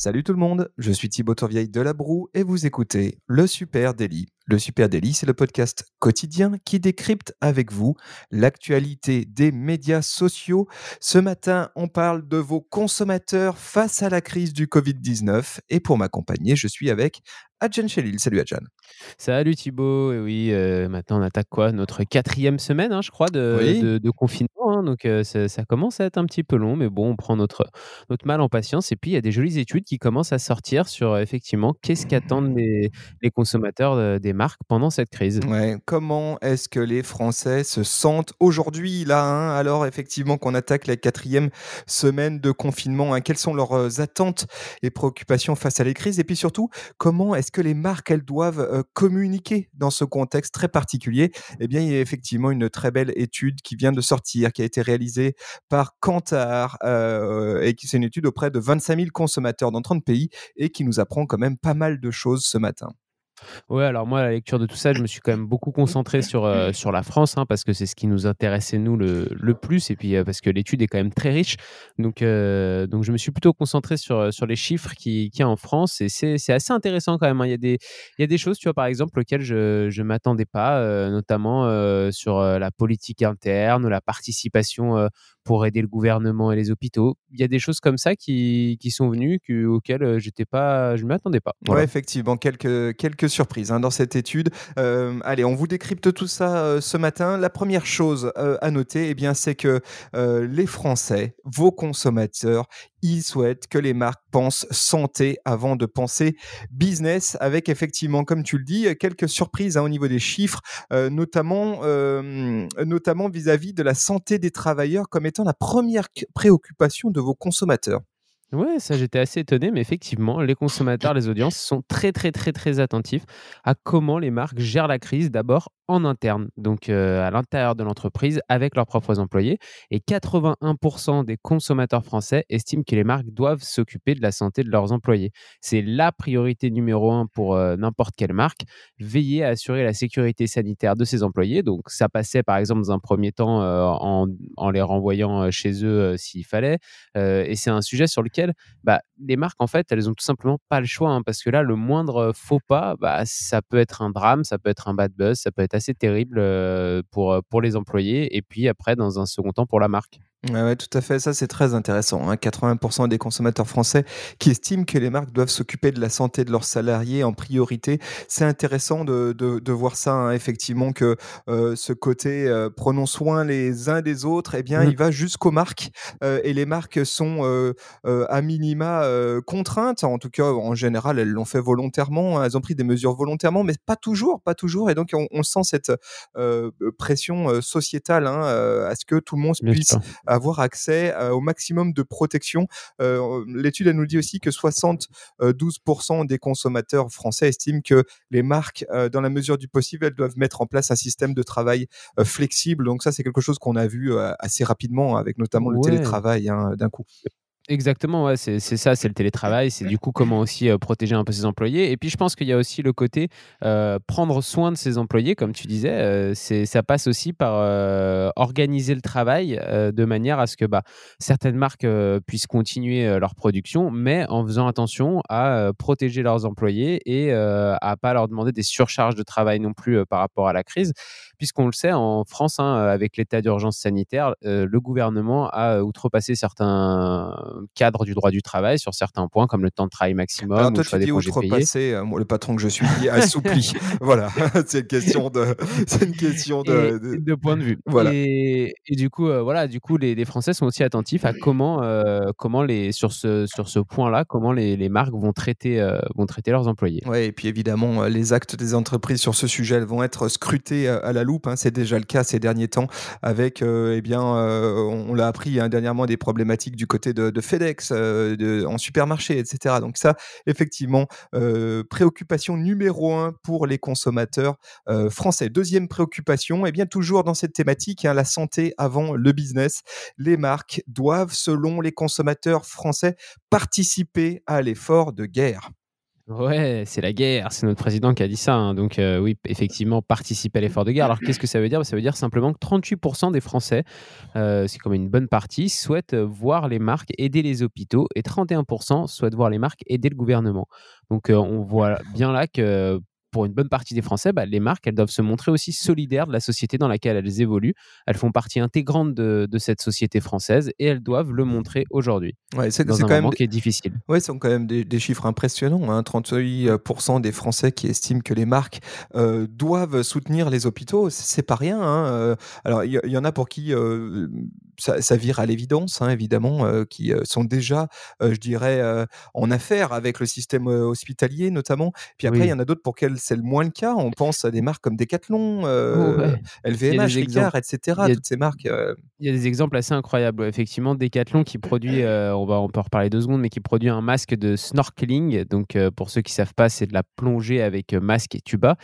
Salut tout le monde, je suis Thibaut Tourvieille de La Broue et vous écoutez Le Super Daily. Le Super Daily, c'est le podcast quotidien qui décrypte avec vous l'actualité des médias sociaux. Ce matin, on parle de vos consommateurs face à la crise du Covid-19 et pour m'accompagner, je suis avec Adjan Chelil. Salut Adjan. Salut Thibaut. Et oui, euh, maintenant on attaque quoi? Notre quatrième semaine, hein, je crois, de, Oui. de- de confinement. Donc ça, commence à être un petit peu long, mais bon, on prend notre, mal en patience. Et puis il y a des jolies études qui commencent à sortir sur effectivement qu'est-ce qu'attendent les, consommateurs des marques pendant cette crise. Ouais, comment est-ce que les Français se sentent aujourd'hui là hein, Alors effectivement qu'on attaque la quatrième semaine de confinement, hein, quelles sont leurs attentes et préoccupations face à les crises? Et puis surtout, comment est-ce que les marques elles doivent communiquer dans ce contexte très particulier? Eh bien, il y a effectivement une très belle étude qui vient de sortir, qui a été réalisée par Kantar euh, et qui c'est une étude auprès de 25 000 consommateurs dans 30 pays et qui nous apprend quand même pas mal de choses ce matin. Ouais, alors moi, à la lecture de tout ça, je me suis quand même beaucoup concentré sur, euh, sur la France, hein, parce que c'est ce qui nous intéressait, nous, le, le plus, et puis euh, parce que l'étude est quand même très riche. Donc, euh, donc je me suis plutôt concentré sur, sur les chiffres qu'il qui y a en France, et c'est assez intéressant quand même. hein. Il, y a des, il y a des choses, tu vois, par exemple, auxquelles je ne m'attendais pas, notamment sur la politique interne, la participation pour aider le gouvernement et les hôpitaux. Il y a des choses comme ça qui, qui sont venues, que- auxquelles j'étais pas, je ne m'attendais pas. Voilà. Ouais, effectivement, quelques, quelques surprises hein, dans cette étude. Euh, allez, on vous décrypte tout ça euh, ce matin. La première chose euh, à noter, eh c'est que les Français, vos consommateurs, ils souhaitent que les marques pensent santé avant de penser business, avec effectivement, comme tu le dis, quelques surprises hein, au niveau des chiffres, notamment vis-à-vis de la santé des travailleurs comme étant la première préoccupation de vos consommateurs. Ouais, ça j'étais assez étonné, mais effectivement, les consommateurs, les audiences sont très très très très attentifs à comment les marques gèrent la crise d'abord en interne, donc euh, à l'intérieur de l'entreprise avec leurs propres employés. Et 81% des consommateurs français estiment que les marques doivent s'occuper de la santé de leurs employés. C'est la priorité numéro un pour euh, n'importe quelle marque, veiller à assurer la sécurité sanitaire de ses employés. Donc ça passait par exemple dans un premier temps euh, en, les renvoyant chez eux s'il fallait. Et c'est un sujet sur lequel bah, les marques, en fait, elles ont tout simplement pas le choix. hein, parce que là, le moindre faux pas, bah, ça peut être un drame, ça peut être un bad buzz, ça peut être assez terrible pour, pour les employés. Et puis après, dans un second temps, pour la marque. Ouais, tout à fait. Ça, c'est très intéressant. hein. 80% des consommateurs français qui estiment que les marques doivent s'occuper de la santé de leurs salariés en priorité. C'est intéressant de, de, de voir ça, hein, effectivement, que euh, ce côté euh, prenons soin les uns des autres, eh bien, Mm. il va jusqu'aux marques. euh, et les marques sont à minima contraintes. En tout cas, en général, elles l'ont fait volontairement. hein. Elles ont pris des mesures volontairement, mais pas toujours, pas toujours. Et donc, on, on sent cette pression sociétale hein, à ce que tout le monde puisse. Avoir accès au maximum de protection. L'étude, elle nous dit aussi que 72% des consommateurs français estiment que les marques, dans la mesure du possible, elles doivent mettre en place un système de travail flexible. Donc ça, c'est quelque chose qu'on a vu assez rapidement avec notamment le Ouais. télétravail hein, d'un coup. Exactement, ouais, c'est ça, c'est le télétravail, c'est du coup comment aussi euh, protéger un peu ses employés. Et puis je pense qu'il y a aussi le côté euh, prendre soin de ses employés, comme tu disais, euh, ça passe aussi par organiser le travail de manière à ce que bah, certaines marques puissent continuer leur production, mais en faisant attention à protéger leurs employés et euh, à pas leur demander des surcharges de travail non plus par rapport à la crise, puisqu'on le sait en France, hein, avec l'état d'urgence sanitaire, euh, le gouvernement a outrepassé certains cadre du droit du travail sur certains points, comme le temps de travail maximum Alors toi, tu dis outrepasser, euh, le patron que je suis dit assoupli. voilà, c'est une question de, c'est une question de, et, de- de point de vue. Voilà. Et, et du coup, euh, voilà, du coup, les, les Français sont aussi attentifs à comment, euh, comment les, sur ce, sur ce point-là, comment les, les marques vont traiter, euh, vont traiter leurs employés. Ouais, et puis évidemment, euh, les actes des entreprises sur ce sujet elles vont être scrutés euh, à la hein. C'est déjà le cas ces derniers temps avec, euh, eh bien, euh, on, l'a appris hein, dernièrement, des problématiques du côté de, de FedEx, euh, en supermarché, etc. Donc ça, effectivement, préoccupation numéro un pour les consommateurs français. Deuxième préoccupation, eh bien, toujours dans cette thématique, hein, la santé avant le business. Les marques doivent, selon les consommateurs français, participer à l'effort de guerre. Ouais, c'est la guerre, c'est notre président qui a dit ça. hein. Donc euh, oui, effectivement, participer à l'effort de guerre. Alors qu'est-ce que ça veut dire? Ça veut dire simplement que 38% des Français, euh, c'est comme une bonne partie, souhaitent euh, voir les marques aider les hôpitaux et 31% souhaitent voir les marques aider le gouvernement. Donc on voit bien là que pour une bonne partie des Français, bah, les marques, elles doivent se montrer aussi solidaires de la société dans laquelle elles évoluent. Elles font partie intégrante de, de cette société française et elles doivent le montrer aujourd'hui, Ouais, c'est quand même qui est difficile. Ouais, ce sont quand même des, des chiffres impressionnants. Hein. 38% des Français qui estiment que les marques euh, doivent soutenir les hôpitaux, c'est pas rien. hein. Euh, Alors, il y, il y en a pour qui euh, ça, ça vire à l'évidence, hein, évidemment, euh, qui sont déjà, euh, je dirais, euh, en affaire avec le système hospitalier, notamment. Puis après, il Oui. y en a d'autres pour lesquels c'est le moins le cas. On pense à des marques comme Decathlon, Ouais. A LVMH, Ricard, etc. A- Toutes ces marques. Il y a des exemples assez incroyables. Effectivement, Decathlon qui produit, on va on peut en reparler deux secondes, mais qui produit un masque de snorkeling. Donc, pour ceux qui savent pas, c'est de la plongée avec masque et tuba,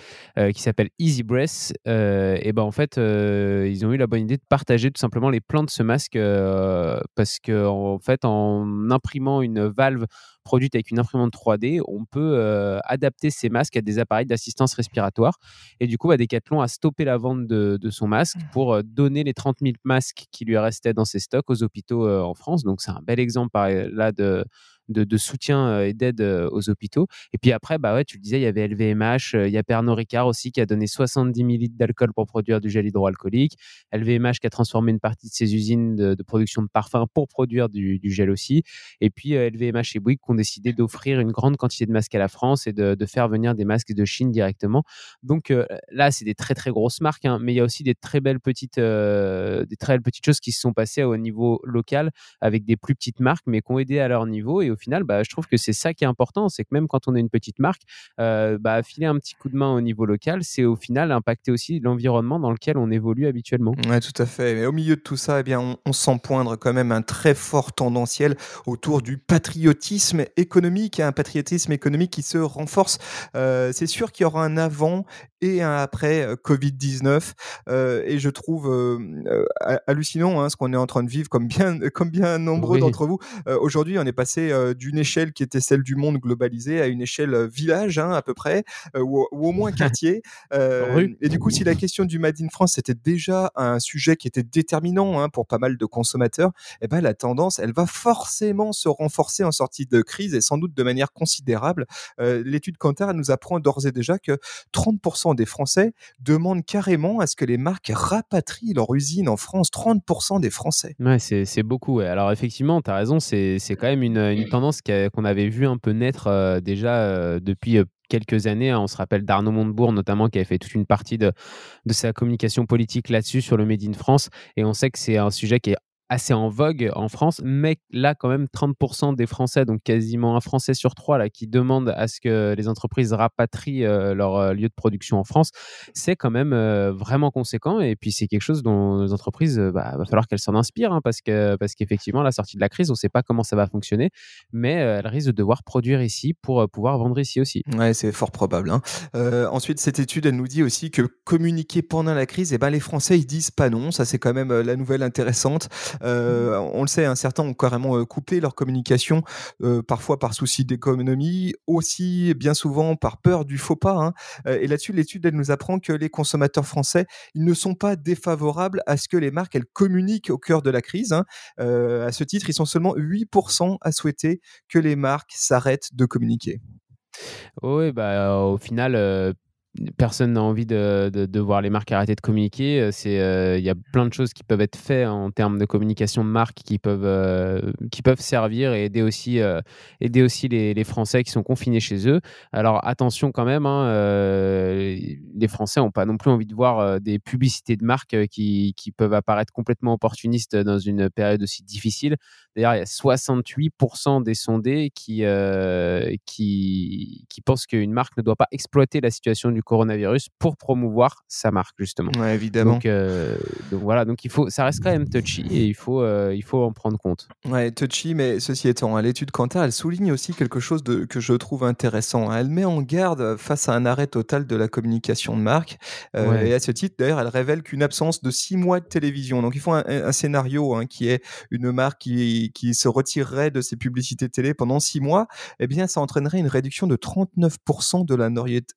qui s'appelle Easy Breath. Et ben en fait, ils ont eu la bonne idée de partager tout simplement les plans de ce masque euh, parce que en fait, en imprimant une valve produite avec une imprimante 3D, on peut euh, adapter ces masques à des appareils d'assistance respiratoire. Et du coup, bah, Decathlon a stoppé la vente de, de son masque pour euh, donner les 30 000 masques qui lui restaient dans ses stocks aux hôpitaux euh, en France. Donc, c'est un bel exemple là de, de, soutien et d'aide aux hôpitaux. Et puis après, bah ouais, tu le disais, il y avait LVMH, il y a Pernod Ricard aussi qui a donné 70 000 litres d'alcool pour produire du gel hydroalcoolique. LVMH qui a transformé une partie de ses usines de, production de parfums pour produire du, gel aussi. Et puis LVMH et Bouygues qui ont décidé d'offrir une grande quantité de masques à la France et de, faire venir des masques de Chine directement. Donc là, c'est des très très grosses marques, hein, mais il y a aussi des très belles petites, des très belles petites choses qui se sont passées au niveau local avec des plus petites marques, mais qui ont aidé à leur niveau. Et au final, bah, je trouve que c'est ça qui est important, c'est que même quand on est une petite marque, euh, bah, filer un petit coup de main au niveau local, c'est au final impacter aussi l'environnement dans lequel on évolue habituellement. Ouais, tout à fait. Mais au milieu de tout ça, eh bien, on, on sent poindre quand même un très fort tendanciel autour du patriotisme économique, hein, un patriotisme économique qui se renforce. Euh, c'est sûr qu'il y aura un avant et un après euh, Covid-19. euh, et je trouve euh, ha- hallucinant hein, ce qu'on est en train de vivre, comme bien, comme bien nombreux Oui. d'entre vous. Euh, Aujourd'hui, on est passé d'une échelle qui était celle du monde globalisé à une échelle euh, village, hein, à peu près, euh, ou, ou au moins quartier. Euh, et du coup, si la question du Made in France c'était déjà un sujet qui était déterminant hein, pour pas mal de consommateurs, eh ben, la tendance, elle va forcément se renforcer en sortie de crise et sans doute de manière considérable. Euh, L'étude Kantar nous apprend d'ores et déjà que 30% des Français demandent carrément à ce que les marques rapatrient leur usine en France. 30% des Français. Ouais, c'est beaucoup. ouais. Alors effectivement, tu as raison, c'est c'est quand même une, une tendance qu'on avait vu un peu naître euh, déjà euh, depuis euh, quelques années. hein. On se rappelle d'Arnaud Montebourg notamment qui avait fait toute une partie de, de sa communication politique là-dessus sur le Made in France. Et on sait que c'est un sujet qui est assez en vogue en France, mais là quand même 30% des Français, donc quasiment un Français sur trois là, qui demandent à ce que les entreprises rapatrient euh, leur euh, lieu de production en France, c'est quand même euh, vraiment conséquent. Et puis c'est quelque chose dont les entreprises, euh, bah, va falloir qu'elles s'en inspirent, hein, parce que parce qu'effectivement la sortie de la crise, on ne sait pas comment ça va fonctionner, mais elles risquent de devoir produire ici pour pouvoir vendre ici aussi. Ouais, c'est fort probable. hein. Ensuite, cette étude, elle nous dit aussi que communiquer pendant la crise, eh ben, les Français, ils disent pas non. Ça, c'est quand même la nouvelle intéressante. Euh, on le sait, hein, certains ont carrément euh, coupé leur communication, euh, parfois par souci d'économie, aussi bien souvent par peur du faux pas. hein. Et là-dessus, l'étude, nous apprend que les consommateurs français, ils ne sont pas défavorables à ce que les marques, elles communiquent au cœur de la crise. hein. À ce titre, ils sont seulement 8% à souhaiter que les marques s'arrêtent de communiquer. Oui, bah, au final, personne n'a envie de, de, voir les marques arrêter de communiquer. Euh, euh, il y a plein de choses qui peuvent être faites en termes de communication de marque qui peuvent, euh, qui peuvent servir et aider aussi, aider aussi les, les Français qui sont confinés chez eux. Alors attention quand même, hein, les Français n'ont pas non plus envie de voir des publicités de marques qui, qui peuvent apparaître complètement opportunistes dans une période aussi difficile. D'ailleurs, il y a 68% des sondés qui, euh, qui, qui pensent qu'une marque ne doit pas exploiter la situation du coronavirus pour promouvoir sa marque, justement. Ouais, évidemment. Donc, euh, donc voilà, donc il faut, ça reste quand même touchy et il faut, euh, il faut en prendre compte. Ouais, touchy, mais ceci étant, hein, l'étude Kantar, elle souligne aussi quelque chose de, que je trouve intéressant. hein. Elle met en garde face à un arrêt total de la communication de marque. Ouais. Et à ce titre, d'ailleurs, elle révèle qu'une absence de six mois de télévision. Donc, il faut un, un scénario hein, qui est une marque qui qui, qui se retirerait de ses publicités télé pendant six mois, eh bien, ça entraînerait une réduction de 39% de la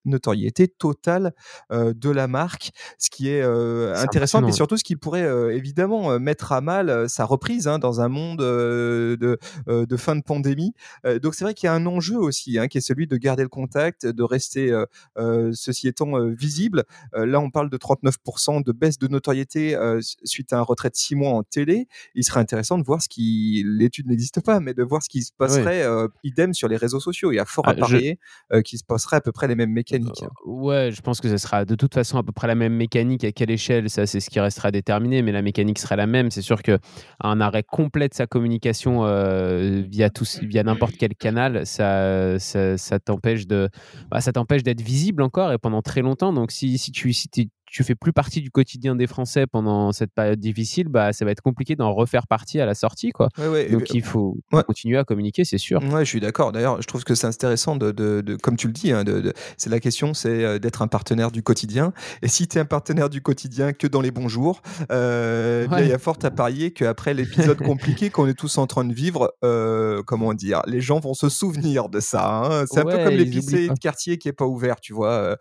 notoriété totale euh, de la marque, ce qui est, euh, intéressant, mais surtout ce qui pourrait euh, évidemment mettre à mal sa reprise hein, dans un monde de, de, fin de pandémie. donc c'est vrai qu'il y a un enjeu aussi, hein, qui est celui de garder le contact, de rester, ceci étant, visible. là, on parle de 39% de baisse de notoriété suite à un retrait de six mois en télé. Il serait intéressant de voir ce qui, l'étude n'existe pas, mais de voir ce qui se passerait idem sur les réseaux sociaux. Il y a fort à ah, parier qu'il se passerait à peu près les mêmes mécaniques. ouais, je pense que ce sera de toute façon à peu près la même mécanique. À quelle échelle, ça c'est ce qui restera déterminé, mais la mécanique sera la même. C'est sûr qu'un arrêt complet de sa communication via, via n'importe quel canal, ça, ça, t'empêche de, bah, ça t'empêche d'être visible encore et pendant très longtemps. Donc si, si tu si tu fais plus partie du quotidien des Français pendant cette période difficile, bah, ça va être compliqué d'en refaire partie à la sortie. Quoi. Donc il faut continuer à communiquer, c'est sûr. Ouais, je suis d'accord. D'ailleurs, je trouve que c'est intéressant, de, de, comme tu le dis, hein, de, c'est la question, c'est euh, d'être un partenaire du quotidien. Et si tu es un partenaire du quotidien que dans les bons jours, euh, il y a fort à parier qu'après l'épisode compliqué qu'on est tous en train de vivre, euh, comment dire, les gens vont se souvenir de ça. Hein. C'est un peu comme l'épicier de quartier qui est pas ouvert, tu vois.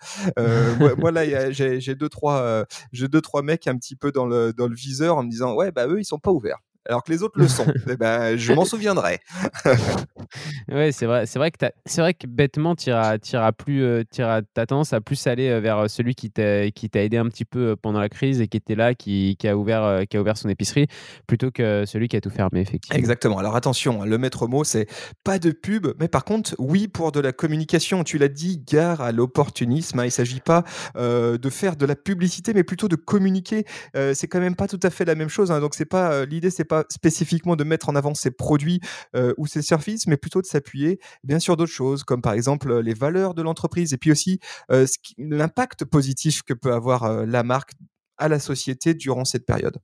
moi, là, j'ai deux trois, euh, j'ai deux trois mecs un petit peu dans le dans le viseur en me disant ouais bah eux ils sont pas ouverts alors que les autres le sont. Eh ben, je m'en souviendrai. ouais, c'est vrai. C'est vrai que c'est vrai que bêtement, tu iras, plus, euh, as tendance à plus aller euh, vers celui qui t'a qui t'a aidé un petit peu euh, pendant la crise et qui était là, qui, qui a ouvert euh, qui a ouvert son épicerie, plutôt que celui qui a tout fermé effectivement. Exactement. Alors attention, hein, le maître mot, c'est pas de pub, mais par contre, oui pour de la communication. Tu l'as dit, gare à l'opportunisme. Hein. Il s'agit pas de faire de la publicité, mais plutôt de communiquer. c'est quand même pas tout à fait la même chose. Hein. Donc c'est pas l'idée, c'est pas spécifiquement de mettre en avant ses produits euh, ou ses services, mais plutôt de s'appuyer bien sûr d'autres choses, comme par exemple les valeurs de l'entreprise et puis aussi euh, l'impact positif que peut avoir euh, la marque à la société durant cette période.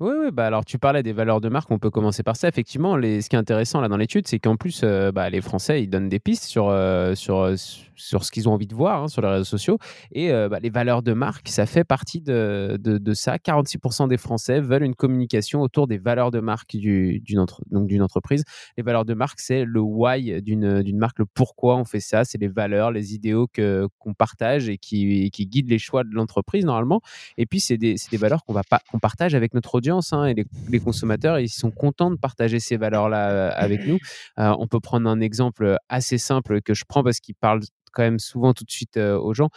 Oui, bah alors tu parlais des valeurs de marque, on peut commencer par ça. Effectivement, les, ce qui est intéressant là dans l'étude, c'est qu'en plus, euh, bah, les Français, ils donnent des pistes sur, euh, sur, euh, sur ce qu'ils ont envie de voir hein, sur les réseaux sociaux. Et bah, les valeurs de marque, ça fait partie de, de, de, ça. 46% des Français veulent une communication autour des valeurs de marque du, d'une, entreprise. Les valeurs de marque, c'est le why d'une, marque, le pourquoi on fait ça. C'est les valeurs, les idéaux qu'on partage et qui, qui guident les choix de l'entreprise normalement. Et puis, c'est des, des valeurs qu'on partage avec notre audience hein, et les, consommateurs, ils sont contents de partager ces valeurs-là euh, avec nous. Euh, on peut prendre un exemple assez simple que je prends parce qu'il parle quand même souvent tout de suite euh, aux gens.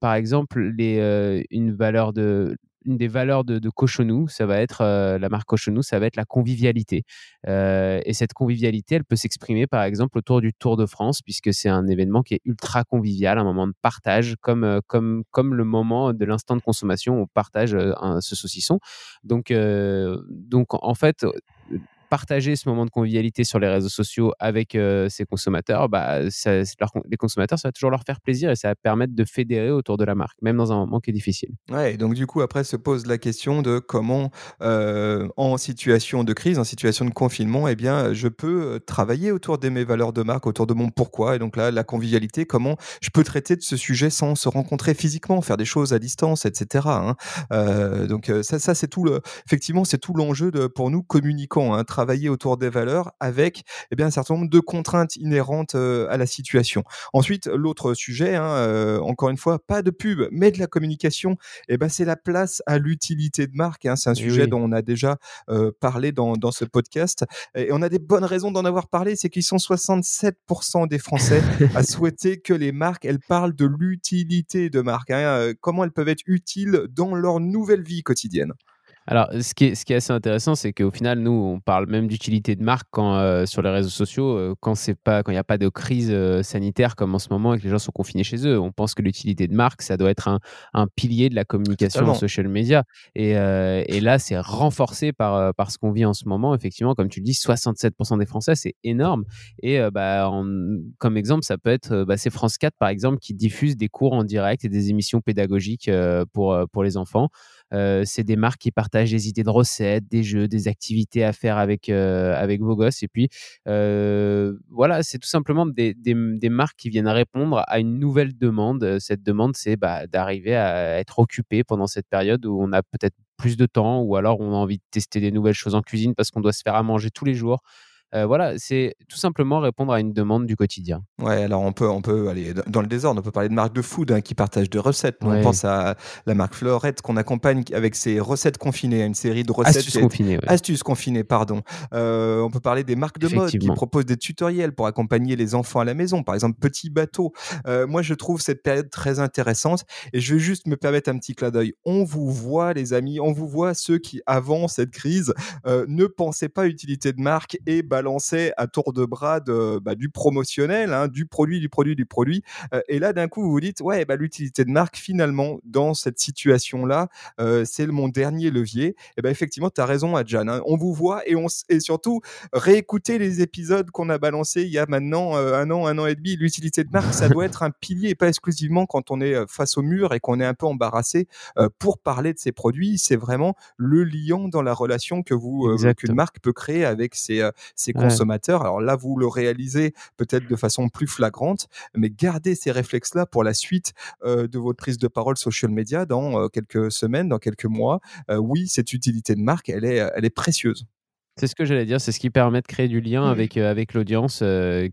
par exemple, les, une valeur de une des valeurs de, de Cochonou, ça va être euh, la marque Cochonou, ça va être la convivialité. Euh, et cette convivialité, elle peut s'exprimer par exemple autour du Tour de France, puisque c'est un événement qui est ultra convivial, un moment de partage, comme euh, comme comme le moment de l'instant de consommation où on partage ce saucisson. Donc donc en fait partager ce moment de convivialité sur les réseaux sociaux avec euh, ses consommateurs, bah, les consommateurs, ça va toujours leur faire plaisir et ça va permettre de fédérer autour de la marque, même dans un moment qui est difficile. Ouais, donc du coup, après se pose la question de comment, euh, en situation de crise, en situation de confinement, eh bien, je peux euh, travailler autour de mes valeurs de marque, autour de mon pourquoi. Et donc là, la convivialité, comment je peux traiter de ce sujet sans se rencontrer physiquement, faire des choses à distance, etc. Hein. donc ça, ça c'est tout le, effectivement, c'est tout l'enjeu pour nous communicants, hein, autour des valeurs avec eh bien, un certain nombre de contraintes inhérentes à la situation. Ensuite, l'autre sujet, hein, encore une fois, pas de pub, mais de la communication, eh ben, c'est la place à l'utilité de marque. Hein. C'est un sujet dont on a déjà parlé dans, dans, ce podcast. Et on a des bonnes raisons d'en avoir parlé, c'est qu'ils sont 67% des Français à souhaiter que les marques, elles parlent de l'utilité de marque. Hein. comment elles peuvent être utiles dans leur nouvelle vie quotidienne. Alors, ce qui est, ce qui est assez intéressant, c'est qu'au final, nous, on parle même d'utilité de marque quand, euh, sur les réseaux sociaux, euh, quand c'est pas, quand il n'y a pas de crise euh, sanitaire comme en ce moment et que les gens sont confinés chez eux. On pense que l'utilité de marque, ça doit être un, un pilier de la communication en social media. Et, et là, c'est renforcé par, par ce qu'on vit en ce moment. Effectivement, comme tu le dis, 67% des Français, c'est énorme. Et bah, comme exemple, ça peut être, bah, c'est France 4, par exemple, qui diffuse des cours en direct et des émissions pédagogiques pour, pour les enfants. C'est des marques qui partagent des idées de recettes, des jeux, des activités à faire avec, avec vos gosses. Et puis, voilà, c'est tout simplement des, des, des, marques qui viennent répondre à une nouvelle demande. Cette demande, c'est bah, d'arriver à être occupé pendant cette période où on a peut-être plus de temps ou alors on a envie de tester des nouvelles choses en cuisine parce qu'on doit se faire à manger tous les jours. Euh, voilà, c'est tout simplement répondre à une demande du quotidien. Ouais, alors on peut, on peut aller dans le désordre, on peut parler de marques de food hein, qui partagent des recettes. On pense à la marque Fleurette qu'on accompagne avec ses recettes confinées, une série de recettes. Astuces confinées. Astuces confinées, pardon. Euh, on peut parler des marques de mode qui proposent des tutoriels pour accompagner les enfants à la maison, par exemple Petit Bateau. Euh, moi, je trouve cette période très intéressante et je vais juste me permettre un petit clin d'œil. On vous voit, les amis, on vous voit ceux qui, avant cette crise, ne pensaient pas utilité de marque et balançait à tour de bras de, bah, du promotionnel, hein, du produit, du produit, du produit. Euh, et là, d'un coup, vous vous dites, ouais, bah, l'utilité de marque, finalement, dans cette situation-là, euh, c'est mon dernier levier. Et ben effectivement, tu as raison, Adjan. Hein. On vous voit et, on, et surtout, réécouter les épisodes qu'on a balancés il y a maintenant euh, un an, un an et demi. L'utilité de marque, ça doit être un pilier, et pas exclusivement quand on est face au mur et qu'on est un peu embarrassé pour parler de ces produits. C'est vraiment le liant dans la relation que vous qu'une marque peut créer avec ses, ses consommateurs. Alors là, vous le réalisez peut-être de façon plus flagrante, mais gardez ces réflexes-là pour la suite euh, de votre prise de parole social media dans euh, quelques semaines, dans quelques mois. Euh, oui, cette utilité de marque, elle est, elle est précieuse. C'est ce que j'allais dire, c'est ce qui permet de créer du lien mmh. avec, avec l'audience,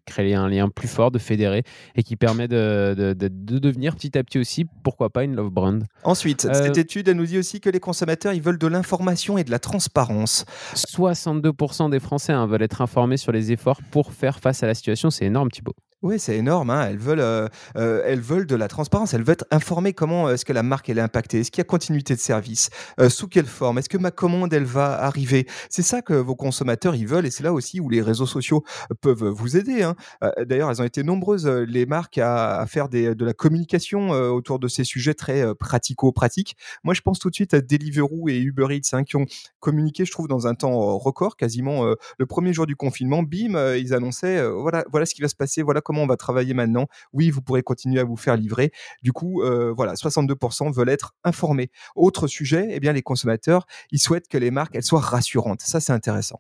créer un lien plus fort, de fédérer, et qui permet de, de, de, devenir petit à petit aussi, pourquoi pas, une love brand. Ensuite, cette étude, elle nous dit aussi que les consommateurs, ils veulent de l'information et de la transparence. 62% des Français hein, veulent être informés sur les efforts pour faire face à la situation. C'est énorme, Thibaut. Oui, c'est énorme. Hein. Elles, veulent, euh, euh, elles veulent de la transparence. Elles veulent être informées comment euh, est-ce que la marque elle est impactée? Est-ce qu'il y a continuité de service? Sous quelle forme? Est-ce que ma commande elle va arriver? C'est ça que vos consommateurs ils veulent et c'est là aussi où les réseaux sociaux peuvent vous aider. Hein. D'ailleurs, elles ont été nombreuses les marques à, faire de la communication autour de ces sujets très pratico-pratiques. Moi, je pense tout de suite à Deliveroo et Uber Eats hein, qui ont communiqué, je trouve, dans un temps record, quasiment le premier jour du confinement. Bim, ils annonçaient voilà, voilà ce qui va se passer. Voilà comment on va travailler maintenant. Oui, vous pourrez continuer à vous faire livrer. Du coup, euh, voilà, 62% veulent être informés. Autre sujet, eh bien, les consommateurs, ils souhaitent que les marques, elles soient rassurantes. Ça, c'est intéressant.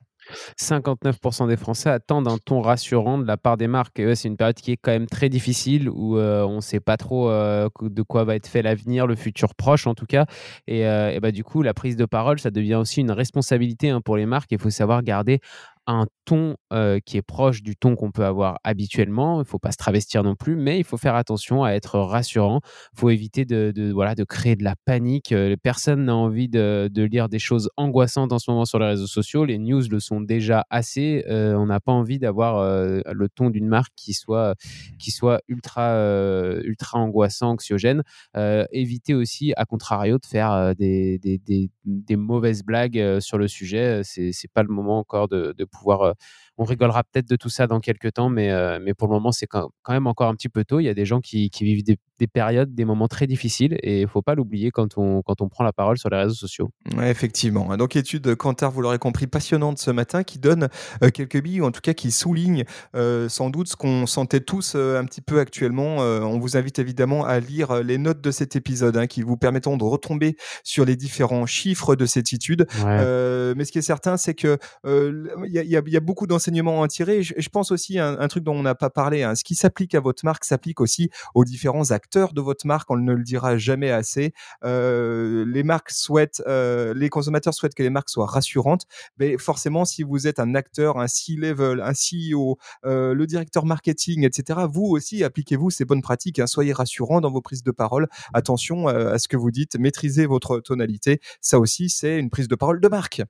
59% des Français attendent un ton rassurant de la part des marques. Et c'est une période qui est quand même très difficile où euh, on ne sait pas trop euh, de quoi va être fait l'avenir, le futur proche en tout cas. Et, bah, du coup, la prise de parole, ça devient aussi une responsabilité hein, pour les marques. Il faut savoir garder un ton qui est proche du ton qu'on peut avoir habituellement. Il ne faut pas se travestir non plus, mais il faut faire attention à être rassurant. Il faut éviter de, voilà, de créer de la panique. Personne n'a envie de, lire des choses angoissantes en ce moment sur les réseaux sociaux. Les news le sont déjà assez. on n'a pas envie d'avoir le ton d'une marque qui soit, qui soit ultra, ultra angoissant, anxiogène. éviter aussi, à contrario, de faire des, des, mauvaises blagues sur le sujet. C'est n'est pas le moment encore de pouvoir. On rigolera peut-être de tout ça dans quelques temps, mais, euh, mais pour le moment, c'est quand même encore un petit peu tôt. Il y a des gens qui, qui vivent des des périodes, des moments très difficiles et il faut pas l'oublier quand on, quand on prend la parole sur les réseaux sociaux. Ouais, effectivement. Donc, étude Cantar, vous l'aurez compris, passionnante ce matin qui donne euh, quelques billes ou en tout cas qui souligne euh, sans doute ce qu'on sentait tous un petit peu actuellement. on vous invite évidemment à lire les notes de cet épisode hein, qui vous permettront de retomber sur les différents chiffres de cette étude. mais ce qui est certain, c'est que il y, y, a beaucoup en tirer. Je, pense aussi à un, truc dont on n'a pas parlé. Hein. Ce qui s'applique à votre marque s'applique aussi aux différents acteurs de votre marque, on ne le dira jamais assez. Euh, les marques souhaitent, euh, les consommateurs souhaitent que les marques soient rassurantes. Mais forcément, si vous êtes un acteur, un C-level, un CEO, euh, le directeur marketing, etc., vous aussi appliquez-vous ces bonnes pratiques. Hein. soyez rassurant dans vos prises de parole. Attention à ce que vous dites. Maîtrisez votre tonalité. Ça aussi, c'est une prise de parole de marque.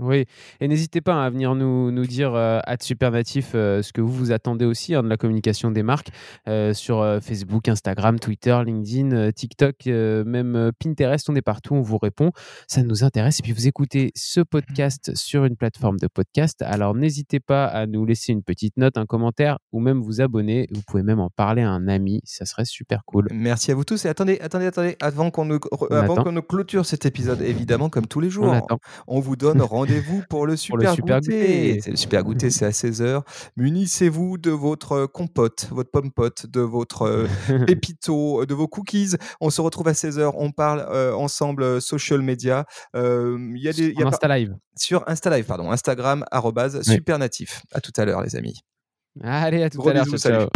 Oui, et n'hésitez pas à venir nous, nous dire euh, à Supernatif euh, ce que vous vous attendez aussi hein, de la communication des marques euh, sur Facebook, Instagram, Twitter, LinkedIn, TikTok, même Pinterest, on est partout, on vous répond. Ça nous intéresse. Et puis vous écoutez ce podcast sur une plateforme de podcast. Alors n'hésitez pas à nous laisser une petite note, un commentaire ou même vous abonner. Vous pouvez même en parler à un ami, ça serait super cool. Merci à vous tous. Et attendez, attendez, attendez, avant qu'on ne, avant qu'on ne clôture cet épisode, évidemment, comme tous les jours, on, on vous donne rendez Rendez-vous pour le super, super goûter. goûter. C'est le super goûter, c'est à 16h. Munissez-vous de votre compote, votre pomme pote, de votre euh, pépito, de vos cookies. On se retrouve à 16h. On parle euh, ensemble euh, social media. Euh, Il y a des, y a Insta Live. sur Insta Live, pardon, Instagram, arrobase, supernatif. À tout à l'heure, les amis. Allez, à tout Gros à l'heure. ciao.